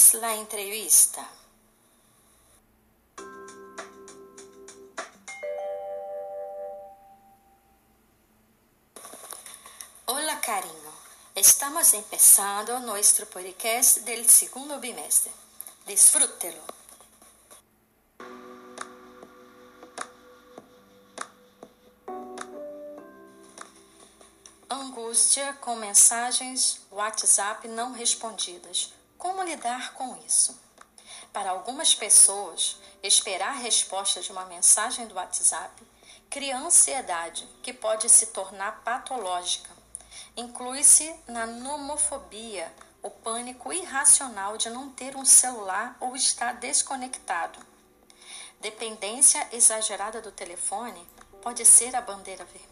Eis la entrevista. Hola cariño, estamos empezando nuestro podcast del segundo bimestre. Disfrútelo. Angústia com mensagens WhatsApp não respondidas. Como lidar com isso? Para algumas pessoas, esperar a resposta de uma mensagem do WhatsApp cria ansiedade que pode se tornar patológica. Inclui-se na nomofobia, o pânico irracional de não ter um celular ou estar desconectado. Dependência exagerada do telefone pode ser a bandeira vermelha.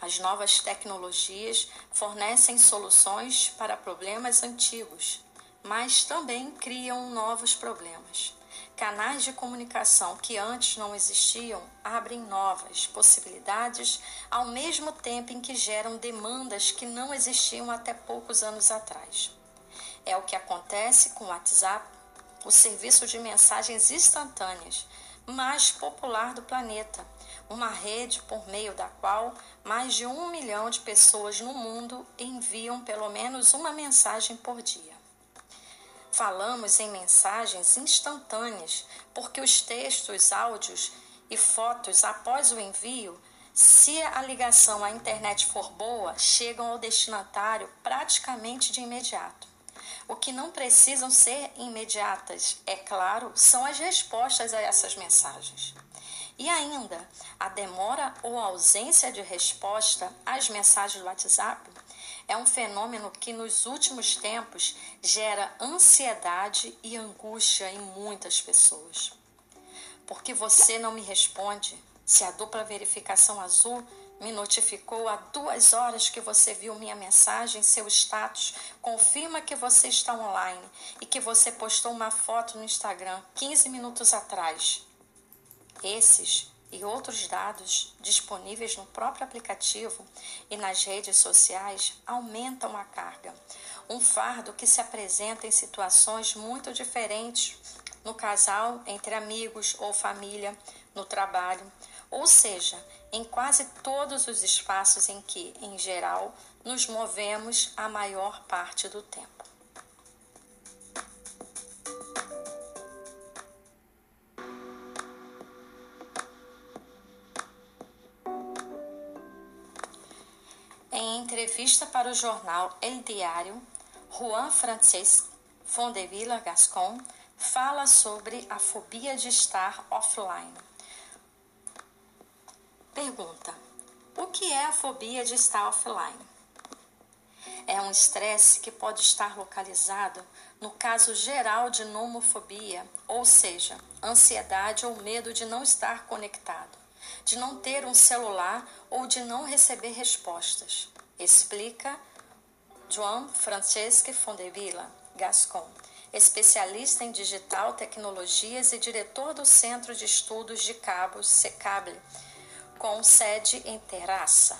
As novas tecnologias fornecem soluções para problemas antigos, mas também criam novos problemas. Canais de comunicação que antes não existiam abrem novas possibilidades, ao mesmo tempo em que geram demandas que não existiam até poucos anos atrás. É o que acontece com o WhatsApp, o serviço de mensagens instantâneas mais popular do planeta uma rede por meio da qual mais de um milhão de pessoas no mundo enviam pelo menos uma mensagem por dia. Falamos em mensagens instantâneas porque os textos, áudios e fotos após o envio, se a ligação à internet for boa, chegam ao destinatário praticamente de imediato. O que não precisam ser imediatas, é claro, são as respostas a essas mensagens. E ainda, a demora ou ausência de resposta às mensagens do WhatsApp é um fenômeno que nos últimos tempos gera ansiedade e angústia em muitas pessoas. Porque você não me responde se a dupla verificação azul me notificou há duas horas que você viu minha mensagem, seu status, confirma que você está online e que você postou uma foto no Instagram 15 minutos atrás. Esses e outros dados disponíveis no próprio aplicativo e nas redes sociais aumentam a carga, um fardo que se apresenta em situações muito diferentes no casal, entre amigos ou família, no trabalho, ou seja, em quase todos os espaços em que, em geral, nos movemos a maior parte do tempo. Em entrevista para o jornal El Diário, Juan Francisco Fondevilla Gascon fala sobre a fobia de estar offline. Pergunta: O que é a fobia de estar offline? É um estresse que pode estar localizado no caso geral de nomofobia, ou seja, ansiedade ou medo de não estar conectado, de não ter um celular ou de não receber respostas explica João Francesco Fondevilla Gascon, especialista em digital tecnologias e diretor do Centro de Estudos de Cabos Secable, com sede em Terraça.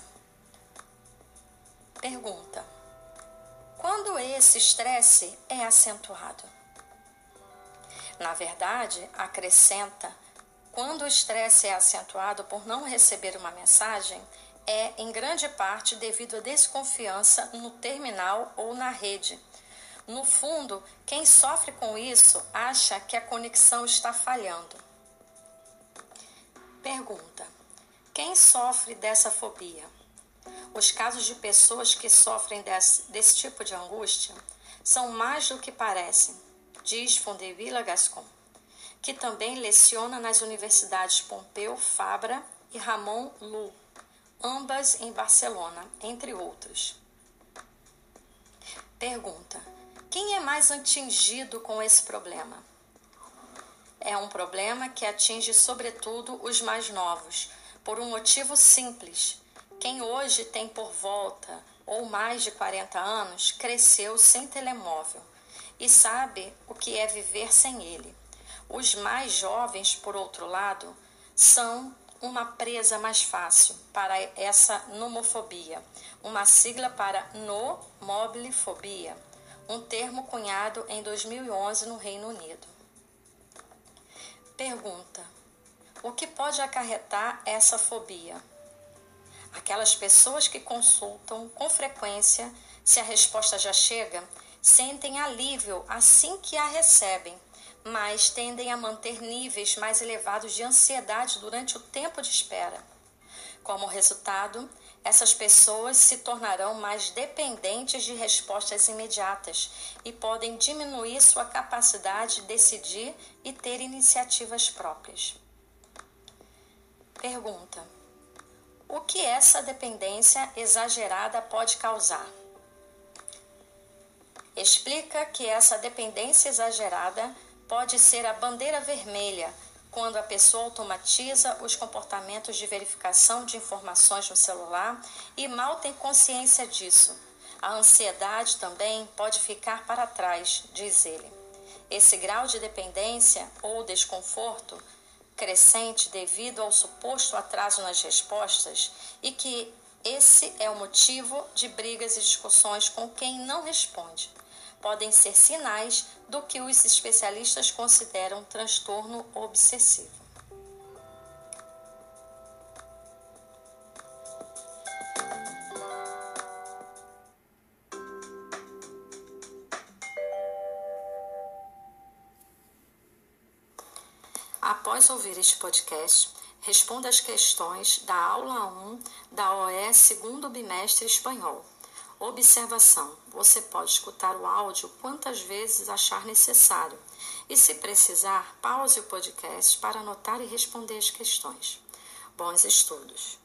Pergunta: Quando esse estresse é acentuado? Na verdade, acrescenta, quando o estresse é acentuado por não receber uma mensagem, é, em grande parte, devido à desconfiança no terminal ou na rede. No fundo, quem sofre com isso acha que a conexão está falhando. Pergunta: Quem sofre dessa fobia? Os casos de pessoas que sofrem desse, desse tipo de angústia são mais do que parecem, diz Fondevilla Gascon, que também leciona nas universidades Pompeu Fabra e Ramon Lu ambas em Barcelona, entre outros. Pergunta: quem é mais atingido com esse problema? É um problema que atinge sobretudo os mais novos, por um motivo simples. Quem hoje tem por volta ou mais de 40 anos cresceu sem telemóvel e sabe o que é viver sem ele. Os mais jovens, por outro lado, são uma presa mais fácil para essa nomofobia, uma sigla para nomobilifobia, um termo cunhado em 2011 no Reino Unido. Pergunta: O que pode acarretar essa fobia? Aquelas pessoas que consultam com frequência, se a resposta já chega, sentem alívio assim que a recebem, mas tendem a manter níveis mais elevados de ansiedade durante o tempo de espera. Como resultado, essas pessoas se tornarão mais dependentes de respostas imediatas e podem diminuir sua capacidade de decidir e ter iniciativas próprias. Pergunta: O que essa dependência exagerada pode causar? Explica que essa dependência exagerada pode ser a bandeira vermelha quando a pessoa automatiza os comportamentos de verificação de informações no celular e mal tem consciência disso. A ansiedade também pode ficar para trás, diz ele. Esse grau de dependência ou desconforto crescente devido ao suposto atraso nas respostas e que esse é o motivo de brigas e discussões com quem não responde podem ser sinais do que os especialistas consideram transtorno obsessivo. Após ouvir este podcast, responda as questões da aula 1 da OE segundo bimestre espanhol. Observação: você pode escutar o áudio quantas vezes achar necessário e, se precisar, pause o podcast para anotar e responder as questões. Bons estudos!